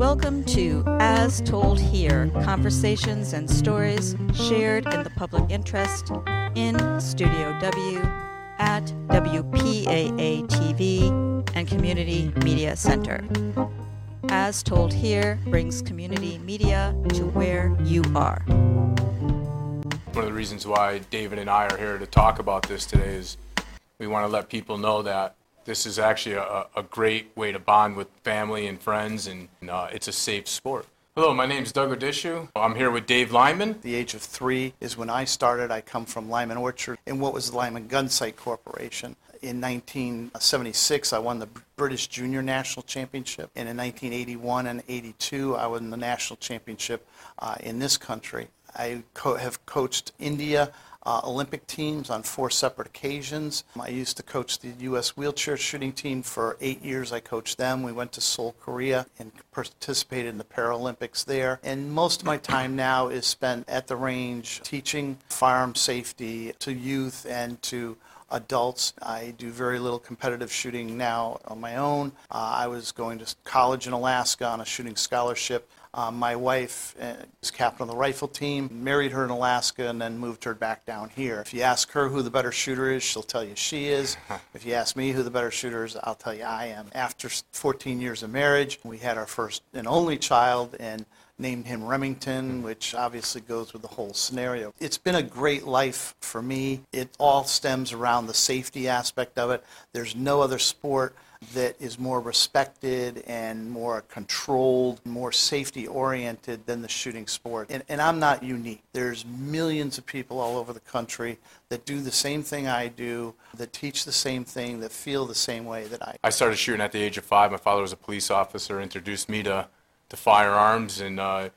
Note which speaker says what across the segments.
Speaker 1: Welcome to As Told Here Conversations and Stories Shared in the Public Interest in Studio W at WPAA TV and Community Media Center. As Told Here brings community media to where you are.
Speaker 2: One of the reasons why David and I are here to talk about this today is we want to let people know that this is actually a, a great way to bond with family and friends, and uh, it's a safe sport. Hello, my name is Doug Odishu. I'm here with Dave Lyman.
Speaker 3: The age of three is when I started. I come from Lyman Orchard in what was the Lyman Gunsight Corporation. In 1976, I won the British Junior National Championship, and in 1981 and 82, I won the national championship uh, in this country. I co- have coached India uh, Olympic teams on four separate occasions. I used to coach the U.S. wheelchair shooting team for eight years. I coached them. We went to Seoul, Korea, and participated in the Paralympics there. And most of my time now is spent at the range teaching firearm safety to youth and to adults. I do very little competitive shooting now on my own. Uh, I was going to college in Alaska on a shooting scholarship. Um, my wife uh, is captain of the rifle team, married her in Alaska, and then moved her back down here. If you ask her who the better shooter is, she'll tell you she is. if you ask me who the better shooter is, I'll tell you I am. After 14 years of marriage, we had our first and only child, and named him Remington, which obviously goes with the whole scenario. It's been a great life for me. It all stems around the safety aspect of it. There's no other sport that is more respected and more controlled, more safety oriented than the shooting sport. And, and, I'm not unique. There's millions of people all over the country that do the same thing I do, that teach the same thing, that feel the same way that I.
Speaker 2: I started shooting at the age of five. My father was a police officer, introduced me to to firearms and uh,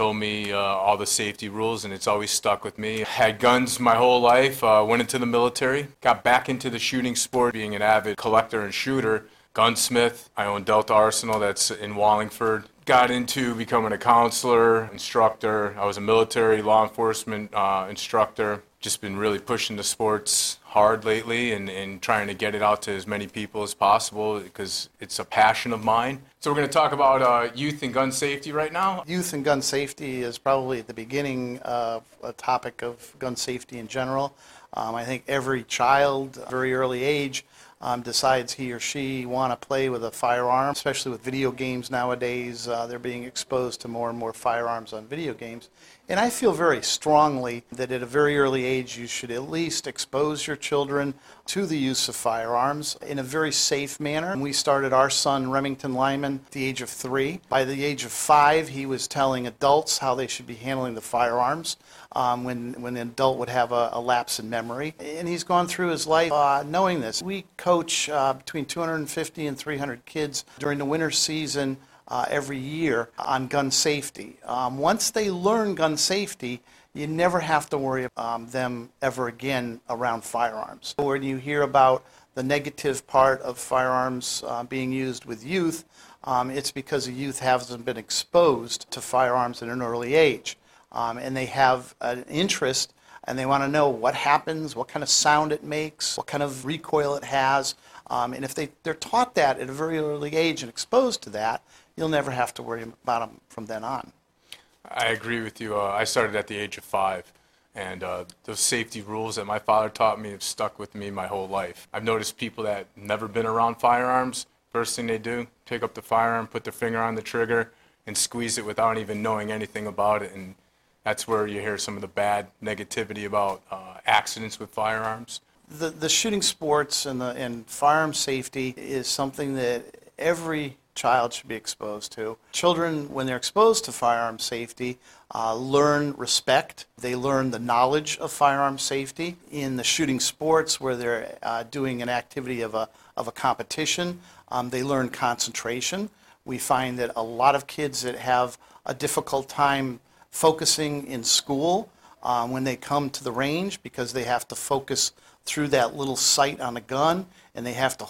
Speaker 2: told me uh, all the safety rules, and it's always stuck with me. Had guns my whole life, uh, went into the military, got back into the shooting sport, being an avid collector and shooter. Gunsmith, I own Delta Arsenal, that's in Wallingford. Got into becoming a counselor, instructor. I was a military law enforcement uh, instructor. Just been really pushing the sports hard lately and, and trying to get it out to as many people as possible because it's a passion of mine. So we're going to talk about uh, youth and gun safety right now.
Speaker 3: Youth and gun safety is probably at the beginning of a topic of gun safety in general. Um, I think every child, very early age, um, decides he or she want to play with a firearm, especially with video games nowadays. Uh, they're being exposed to more and more firearms on video games. And I feel very strongly that at a very early age you should at least expose your children to the use of firearms in a very safe manner. And We started our son, Remington Lyman, at the age of three. By the age of five, he was telling adults how they should be handling the firearms um, when, when an adult would have a, a, lapse in memory. And he's gone through his life uh, knowing this. We coach uh, between 250 and 300 kids during the winter season uh, every year on gun safety. Um, once they learn gun safety, you never have to worry about um, them ever again around firearms. When you hear about the negative part of firearms uh, being used with youth, um, it's because the youth hasn't been exposed to firearms at an early age. Um, and they have an interest and they want to know what happens, what kind of sound it makes, what kind of recoil it has. Um, and if they, they're taught that at a very early age and exposed to that, you'll never have to worry about them from then on.
Speaker 2: I agree with you. Uh, I started at the age of five, and uh, those safety rules that my father taught me have stuck with me my whole life. I've noticed people that never been around firearms, first thing they do, pick up the firearm, put their finger on the trigger, and squeeze it without even knowing anything about it. And that's where you hear some of the bad negativity about uh, accidents with firearms.
Speaker 3: The, the shooting sports and, the, and firearm safety is something that every child should be exposed to. Children, when they're exposed to firearm safety, uh, learn respect. They learn the knowledge of firearm safety. In the shooting sports, where they're uh, doing an activity of a, of a competition, um, they learn concentration. We find that a lot of kids that have a difficult time focusing in school um, when they come to the range because they have to focus through that little sight on a gun and they have to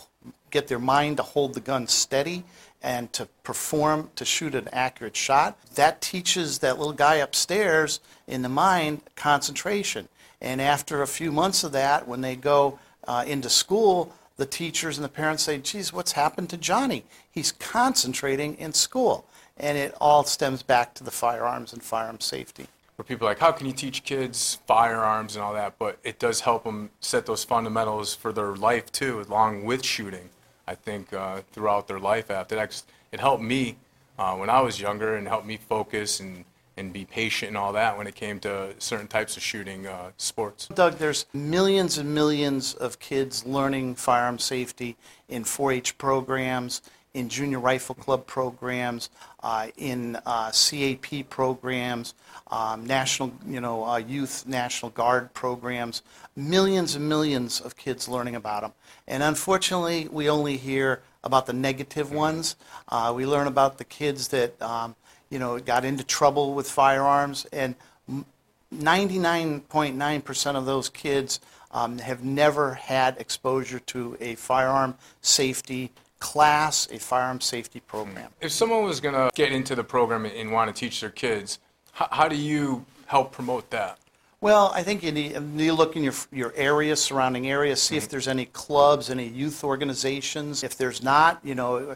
Speaker 3: get their mind to hold the gun steady and to perform to shoot an accurate shot. That teaches that little guy upstairs in the mind concentration. And after a few months of that, when they go uh, into school, the teachers and the parents say, geez, what's happened to Johnny? He's concentrating in school. and it all stems back to the firearms and firearm safety.
Speaker 2: where people are like, how can you teach kids firearms and all that? But it does help them set those fundamentals for their life too, along with shooting. I think uh, throughout their life after that, 'Cause it helped me uh, when I was younger and helped me focus and and be patient and all that when it came to certain types of shooting uh, sports.
Speaker 3: Doug, there's millions and millions of kids learning firearm safety in 4-H programs, in junior rifle club programs, uh, in uh, CAP programs, um, national, you know, uh, youth National Guard programs. Millions and millions of kids learning about them. And unfortunately, we only hear about the negative ones. Uh, we learn about the kids that, um, you know, got into trouble with firearms, and 99.9% of those kids um, have never had exposure to a firearm safety class, a firearm safety program.
Speaker 2: If someone was going to get into the program and want to teach their kids, how, how do you help promote that?
Speaker 3: Well, I think you need you look in your your area, surrounding area, see if there's any clubs, any youth organizations. If there's not, you know,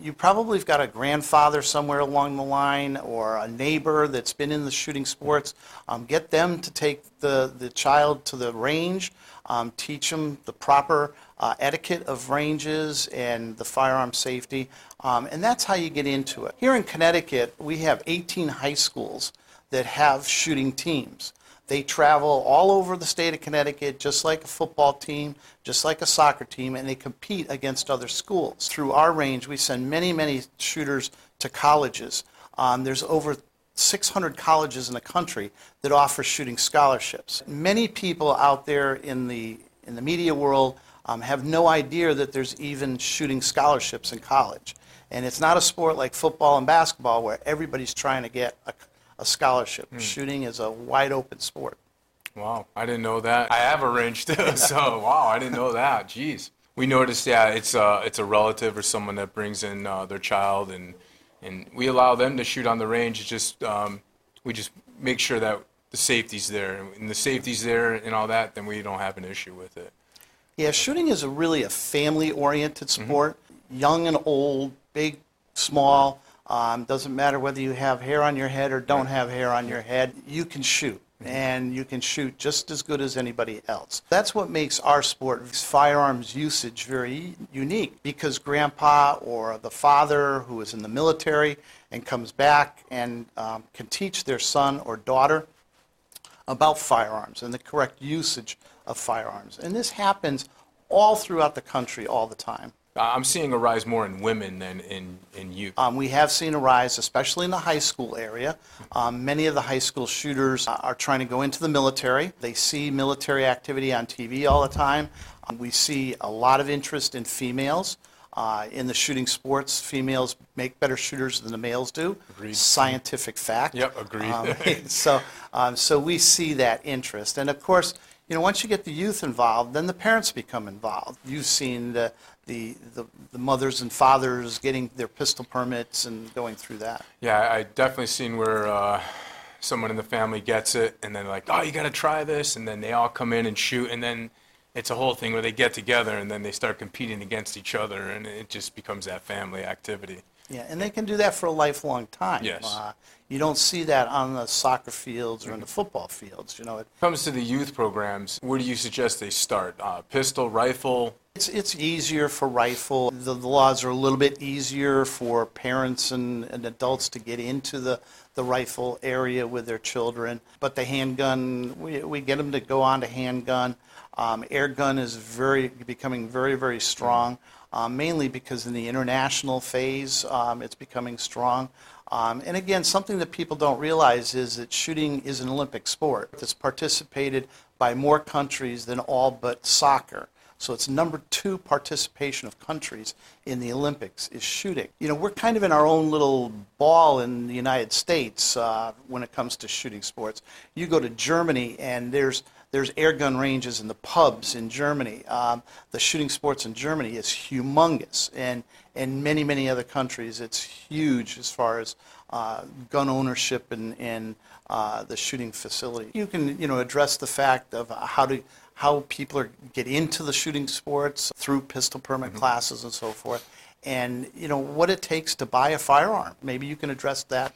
Speaker 3: you probably have got a grandfather somewhere along the line or a neighbor that's been in the shooting sports. Um, get them to take the the child to the range, um, teach them the proper uh, etiquette of ranges and the firearm safety, um, and that's how you get into it. Here in Connecticut, we have 18 high schools that have shooting teams. They travel all over the state of Connecticut, just like a football team, just like a soccer team, and they compete against other schools. Through our range, we send many, many shooters to colleges. Um, there's over 600 colleges in the country that offer shooting scholarships. Many people out there in the in the media world um, have no idea that there's even shooting scholarships in college. And it's not a sport like football and basketball where everybody's trying to get a, a scholarship. Shooting is a wide open sport.
Speaker 2: Wow, I didn't know that. I have a range too, so wow, I didn't know that. Jeez. We noticed, yeah, it's a it's a relative or someone that brings in uh, their child, and and we allow them to shoot on the range. It's just um, we just make sure that the safety's there, and the safety's there and all that. Then we don't have an issue with it.
Speaker 3: Yeah, shooting is a really a family-oriented sport. Young and old, big, small. Um, doesn't matter whether you have hair on your head or don't have hair on your head. You can shoot, and you can shoot just as good as anybody else. That's what makes our sport, firearms usage, very unique. Because grandpa or the father who is in the military and comes back and um, can teach their son or daughter about firearms and the correct usage of firearms. And this happens all throughout the country all the time.
Speaker 2: I'm seeing a rise more in women than in in youth.
Speaker 3: Um, we have seen a rise, especially in the high school area. Um, many of the high school shooters uh, are trying to go into the military. They see military activity on TV all the time. Um, we see a lot of interest in females. Uh, in the shooting sports, females make better shooters than the males do.
Speaker 2: Agreed.
Speaker 3: Scientific fact.
Speaker 2: Yep, agreed.
Speaker 3: Um, so, um, so we see that interest, and of course, you know, once you get the youth involved, then the parents become involved. You've seen the the, the, the mothers and fathers getting their pistol permits and going through that.
Speaker 2: Yeah, I definitely seen where uh, someone in the family gets it, and then like, oh, you got to try this, and then they all come in and shoot, and then it's a whole thing where they get together, and then they start competing against each other, and it just becomes that family activity.
Speaker 3: Yeah, and they can do that for a lifelong time.
Speaker 2: Yes.
Speaker 3: Uh, you don't see that on the soccer fields or in the football fields. You know, it,
Speaker 2: comes to the youth programs, where do you suggest they start? Uh, pistol, rifle?
Speaker 3: It's it's easier for rifle. The, the laws are a little bit easier for parents and, and adults to get into the, the rifle area with their children. But the handgun, we, we get them to go on to handgun. Um, air gun is very becoming very very strong, um, mainly because in the international phase um, it's becoming strong. Um, and again, something that people don't realize is that shooting is an Olympic sport that's participated by more countries than all but soccer. So it's number two participation of countries in the Olympics is shooting. You know, we're kind of in our own little ball in the United States uh, when it comes to shooting sports. You go to Germany and there's there's air gun ranges in the pubs in Germany. Um, the shooting sports in Germany is humongous, and in many many other countries it's huge as far as uh, gun ownership and, and uh, the shooting facility. You can you know address the fact of how to how people are, get into the shooting sports through pistol permit classes and so forth. and, you know, what it takes to buy a firearm. Maybe you can address that.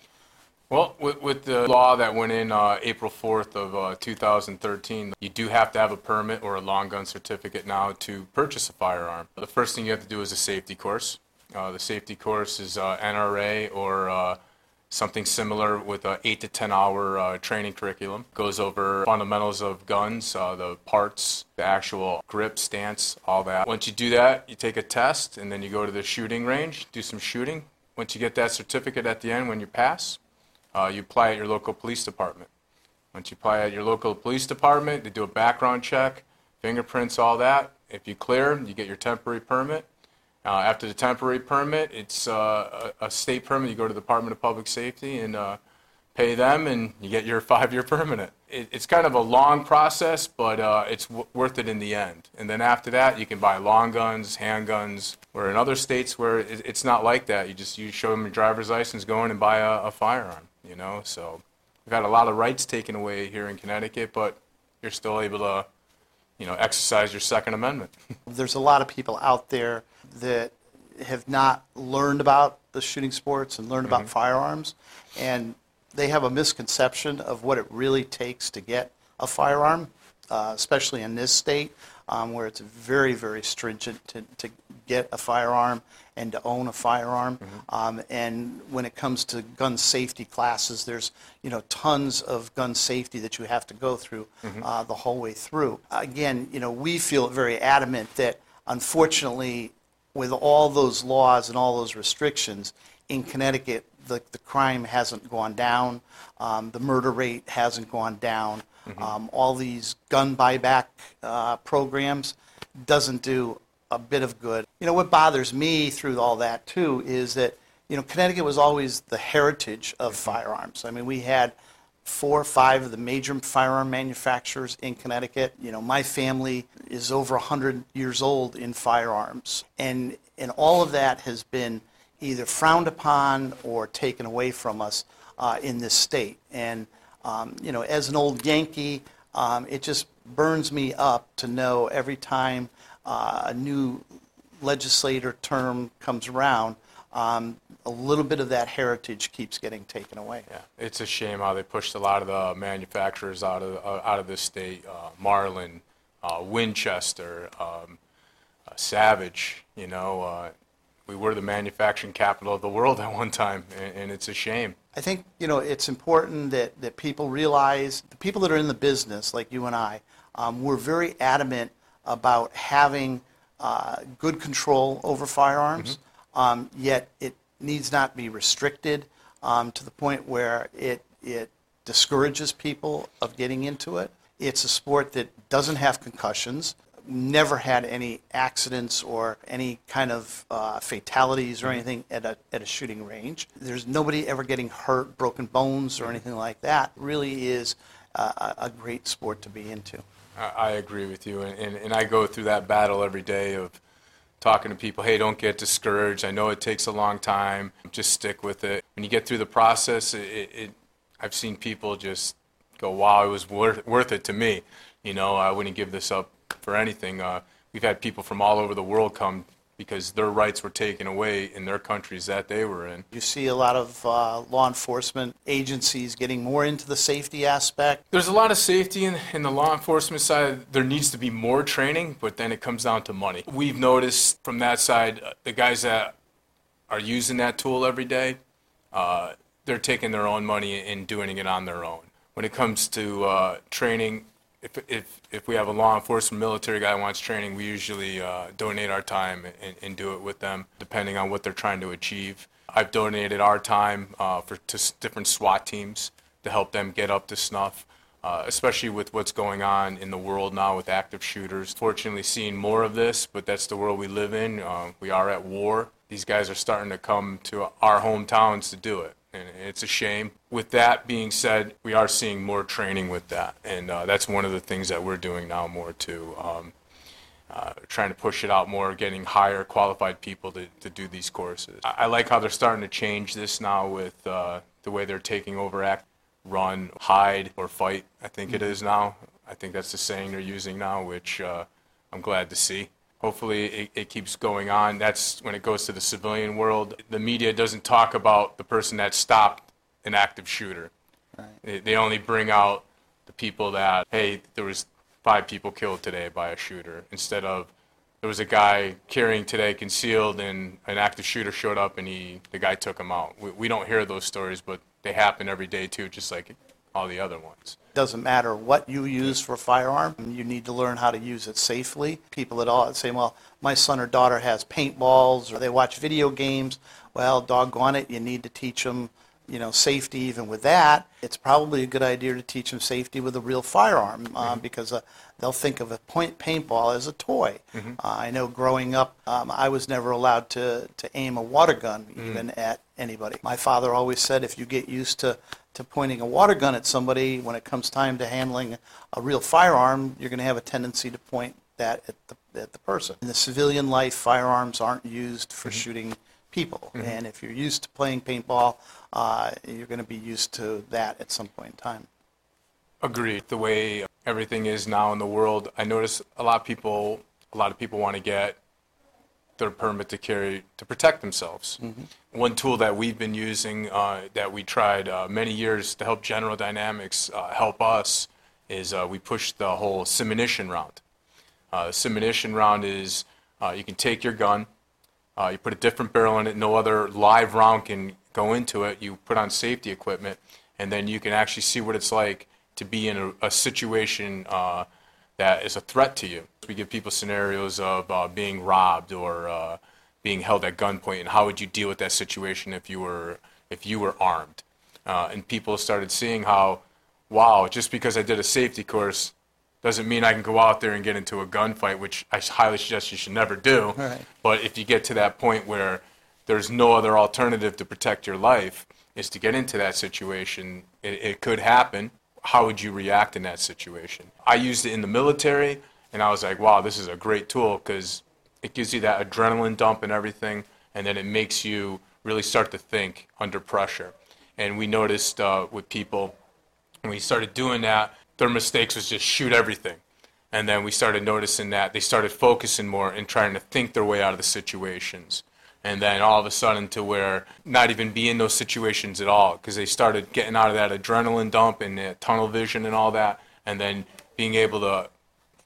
Speaker 2: Well, with, with the law that went in uh, April 4th of uh, 2013, you do have to have a permit or a long gun certificate now to purchase a firearm. The first thing you have to do is a safety course. Uh, the safety course is uh, NRA or uh, something similar with an 8 to 10 hour uh, training curriculum. Goes over fundamentals of guns, uh, the parts, the actual grip, stance, all that. Once you do that, you take a test and then you go to the shooting range, do some shooting. Once you get that certificate at the end when you pass, uh, you apply at your local police department. Once you apply at your local police department, they do a background check, fingerprints, all that. If you clear, you get your temporary permit. Uh, after the temporary permit, it's uh, a, a state permit. You go to the Department of Public Safety and uh, pay them, and you get your five-year permanent. It, it's kind of a long process, but uh, it's w- worth it in the end. And then after that, you can buy long guns, handguns. Where in other states where it, it's not like that, you just you show them your driver's license, go in and buy a, a firearm. You know, so we've had a lot of rights taken away here in Connecticut, but you're still able to, you know, exercise your Second Amendment.
Speaker 3: There's a lot of people out there that have not learned about the shooting sports and learned about firearms, and they have a misconception of what it really takes to get a firearm, uh, especially in this state, um, where it's very, very stringent to, to get a firearm and to own a firearm. Um, and when it comes to gun safety classes, there's you know tons of gun safety that you have to go through uh, the whole way through. Again, you know we feel very adamant that unfortunately, with all those laws and all those restrictions in Connecticut, the, the crime hasn't gone down, um, the murder rate hasn't gone down. Um, all these gun buyback uh, programs doesn't do a bit of good. You know, what bothers me through all that too is that, you know, Connecticut was always the heritage of firearms. I mean, we had four or five of the major firearm manufacturers in Connecticut. You know, my family is over 100 years old in firearms. And, and all of that has been either frowned upon or taken away from us uh, in this state. And, um, you know, as an old Yankee, um, it just burns me up to know every time uh, a new legislator term comes around, um, a little bit of that heritage keeps getting taken away.
Speaker 2: Yeah, it's a shame how they pushed a lot of the manufacturers out of uh, out of the state. Uh, Marlin, uh, Winchester, um, uh, Savage. You know, uh, we were the manufacturing capital of the world at one time, and, and it's a shame.
Speaker 3: I think, you know, it's important that, that people realize, the people that are in the business, like you and I, um, we're very adamant about having uh, good control over firearms, um, yet it needs not be restricted um, to the point where it, it discourages people of getting into it. It's a sport that doesn't have concussions, never had any accidents or any kind of uh, fatalities or anything at a, at a shooting range. There's nobody ever getting hurt, broken bones, or anything like that. Really is a a great sport to be into.
Speaker 2: I, I agree with you, and, and, and I go through that battle every day of talking to people. Hey, don't get discouraged. I know it takes a long time. Just stick with it. When you get through the process, it, it, it I've seen people just go, "Wow, it was worth worth it to me." You know, I wouldn't give this up for anything. Uh, we've had people from all over the world come because their rights were taken away in their countries that they were in.
Speaker 3: You see a lot of uh, law enforcement agencies getting more into the safety aspect.
Speaker 2: There's a lot of safety in, in the law enforcement side. There needs to be more training, but then it comes down to money. We've noticed from that side, uh, the guys that are using that tool every day, uh, they're taking their own money and doing it on their own. When it comes to uh, training, if, if, if we have a law enforcement military guy who wants training, we usually uh, donate our time and, and do it with them, depending on what they're trying to achieve. I've donated our time uh, for to different SWAT teams to help them get up to snuff, uh, especially with what's going on in the world now with active shooters. Fortunately, seeing more of this, but that's the world we live in. Uh, we are at war. These guys are starting to come to our hometowns to do it and it's a shame. With that being said, we are seeing more training with that, and uh, that's one of the things that we're doing now more too. Um, uh, trying to push it out more, getting higher qualified people to, to do these courses. I, I like how they're starting to change this now with uh, the way they're taking over act, run, hide, or fight. I think it is now. I think that's the saying they're using now, which uh, I'm glad to see. Hopefully, it, it keeps going on. That's when it goes to the civilian world. The media doesn't talk about the person that stopped an active shooter. They, they only bring out the people that, hey, there was five people killed today by a shooter, instead of there was a guy carrying today concealed and an active shooter showed up and he the guy took him out. We, we don't hear those stories, but they happen every day too, just like all the other ones.
Speaker 3: Doesn't matter what you use for a firearm, you need to learn how to use it safely. People at all say, well, my son or daughter has paintballs or they watch video games. Well, doggone it, you need to teach them, you know, safety even with that. It's probably a good idea to teach them safety with a real firearm uh, because uh, they'll think of a point paintball as a toy. Uh, I know growing up, um, I was never allowed to, to aim a water gun even at anybody. My father always said if you get used to, to pointing a water gun at somebody, when it comes time to handling a real firearm, you're going to have a tendency to point that at the, at the person. In the civilian life, firearms aren't used for shooting people. And if you're used to playing paintball, uh, you're going to be used to that at some point in time.
Speaker 2: Agreed. The way everything is now in the world, I notice a lot of people, a lot of people want to get their permit to carry to protect themselves. One tool that we've been using uh, that we tried uh, many years to help General Dynamics uh, help us is uh, we pushed the whole simunition round. Uh, simunition round is uh, you can take your gun, uh, you put a different barrel in it, no other live round can go into it. You put on safety equipment, and then you can actually see what it's like to be in a, a situation uh, that is a threat to you. We give people scenarios of uh, being robbed or uh, being held at gunpoint, and how would you deal with that situation if you were if you were armed? Uh, and people started seeing how, wow, just because I did a safety course doesn't mean I can go out there and get into a gunfight, which I highly suggest you should never do.
Speaker 3: Right.
Speaker 2: But if you get to that point where there's no other alternative to protect your life, is to get into that situation. It, it could happen. How would you react in that situation? I used it in the military, and I was like, wow, this is a great tool because it gives you that adrenaline dump and everything, and then it makes you really start to think under pressure. And we noticed uh, with people, when we started doing that, their mistakes was just shoot everything. And then we started noticing that they started focusing more and trying to think their way out of the situations. And then all of a sudden to where not even be in those situations at all because they started getting out of that adrenaline dump and the tunnel vision and all that. And then being able to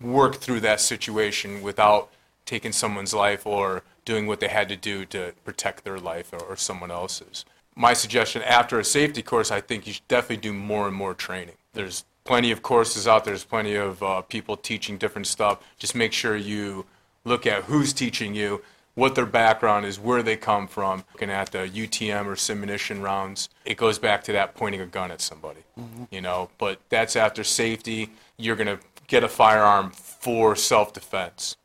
Speaker 2: work through that situation without taking someone's life or doing what they had to do to protect their life or, or someone else's. My suggestion after a safety course, I think you should definitely do more and more training. There's plenty of courses out there, there's plenty of uh, people teaching different stuff. Just make sure you look at who's teaching you, what their background is, where they come from. Looking at the UTM or simunition rounds, it goes back to that pointing a gun at somebody, you know. But that's after safety. You're going to get a firearm for self-defense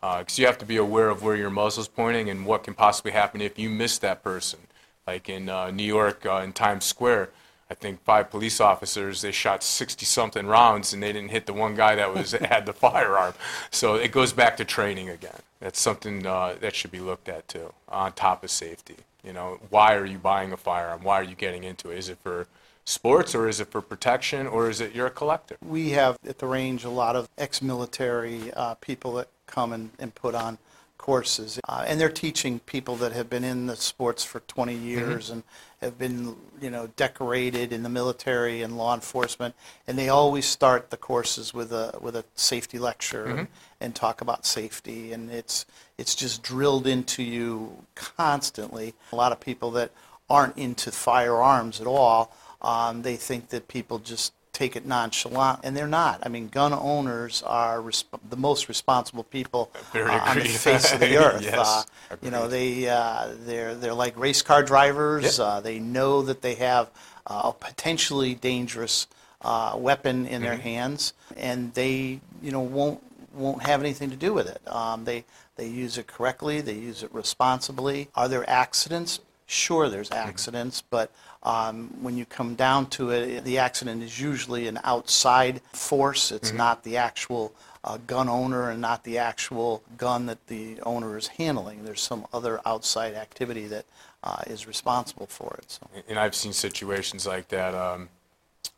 Speaker 2: because you have to be aware of where your muzzle's pointing and what can possibly happen if you miss that person. Like in uh, New York, uh, in Times Square, I think five police officers they shot 60 something rounds and they didn't hit the one guy that was had the firearm. So it goes back to training again. That's something uh, that should be looked at too, on top of safety. You know, why are you buying a firearm? Why are you getting into it? Is it for sports or is it for protection or is it you're a collector?
Speaker 3: We have at the range a lot of ex-military uh, people that come and, and put on courses. Uh, and they're teaching people that have been in the sports for 20 years and have been, you know, decorated in the military and law enforcement. And they always start the courses with a with a safety lecture and, and talk about safety. And it's it's just drilled into you constantly. A lot of people that aren't into firearms at all, um, they think that people just take it nonchalant, and they're not. I mean, gun owners are resp- the most responsible people uh, on the face of the earth.
Speaker 2: Yes,
Speaker 3: uh, you know, they uh, they're they're like race car drivers.
Speaker 2: Yep.
Speaker 3: Uh, they know that they have uh, a potentially dangerous uh, weapon in
Speaker 2: Mm-hmm.
Speaker 3: their hands, and they you know won't won't have anything to do with it. Um, they they use it correctly. They use it responsibly. Are there accidents? Sure, there's
Speaker 2: Mm-hmm.
Speaker 3: accidents, but um, when you come down to it, the accident is usually an outside force.
Speaker 2: Mm-hmm.
Speaker 3: It's not the actual uh, gun owner and not the actual gun that the owner is handling. There's some other outside activity that uh, is responsible for it. So.
Speaker 2: and I've seen situations like that. Um,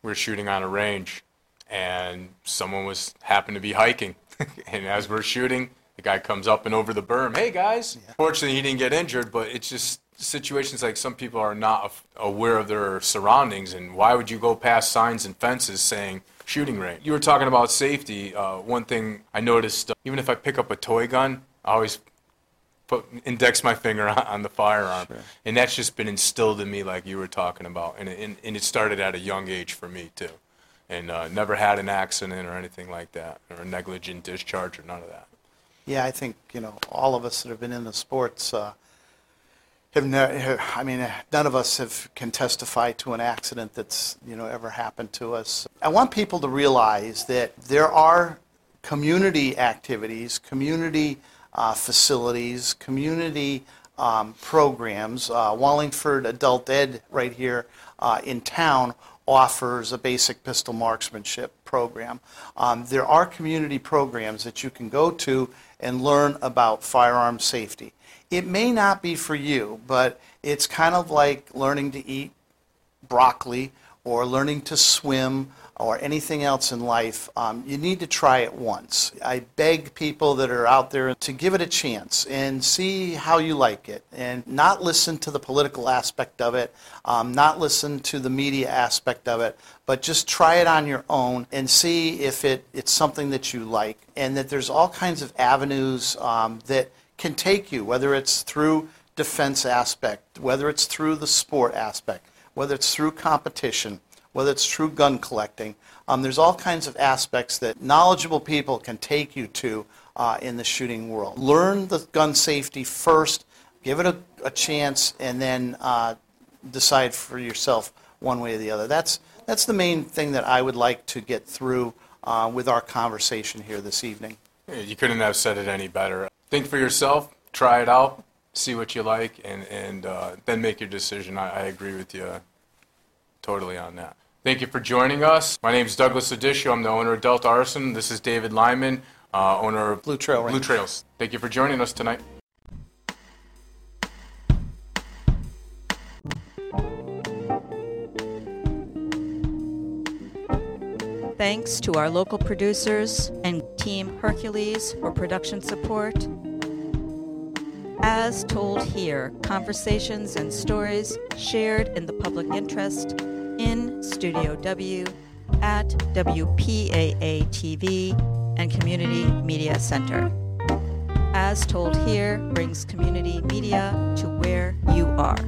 Speaker 2: we're shooting on a range, and someone was happened to be hiking, and as we're shooting, the The guy comes up and over the berm. Hey guys. Fortunately, he didn't get injured, but it's just situations like some people are not aware of their surroundings, and why would you go past signs and fences saying shooting range? You were talking about safety. Uh, one thing I noticed, uh, even if I pick up a toy gun, I always put index my finger on, on the firearm, and that's just been instilled in me, like you were talking about, and, it- and, and it started at a young age for me too, and uh, never had an accident or anything like that, or a negligent discharge or none of that.
Speaker 3: Yeah, I think, you know, all of us that have been in the sports uh, have, ne- I mean, uh, none of us have, can testify to an accident that's, you know, ever happened to us. I want people to realize that there are community activities, community uh, facilities, community um, programs. Uh, Wallingford Adult Ed right here uh, in town offers a basic pistol marksmanship program. Um, there are community programs that you can go to and learn about firearm safety. It may not be for you, but it's kind of like learning to eat broccoli or learning to swim or anything else in life, um, you need to try it once. I beg people that are out there to give it a chance and see how you like it and not listen to the political aspect of it, um, not listen to the media aspect of it, but just try it on your own and see if it, it's something that you like and that there's all kinds of avenues um, that can take you, whether it's through defense aspect, whether it's through the sport aspect, whether it's through competition, whether it's through gun collecting. Um, there's all kinds of aspects that knowledgeable people can take you to uh, in the shooting world. Learn the gun safety first, give it a, a chance, and then uh, decide for yourself one way or the other. That's, that's the main thing that I would like to get through uh, with our conversation here this evening.
Speaker 2: You couldn't have said it any better. Think for yourself, try it out, see what you like, and, and uh, then make your decision. I, I agree with you totally on that. Thank you for joining us. My name is Douglas Adisio. I'm the owner of Delta Arsenal. This is David Lyman, uh, owner of
Speaker 3: Blue Trail
Speaker 2: Blue
Speaker 3: Range.
Speaker 2: Trails. Thank you for joining us tonight.
Speaker 1: Thanks to our local producers and Team Hercules for production support. As told here, conversations and stories shared in the public interest in Studio W at WPAA TV and Community Media Center. As told here brings community media to where you are.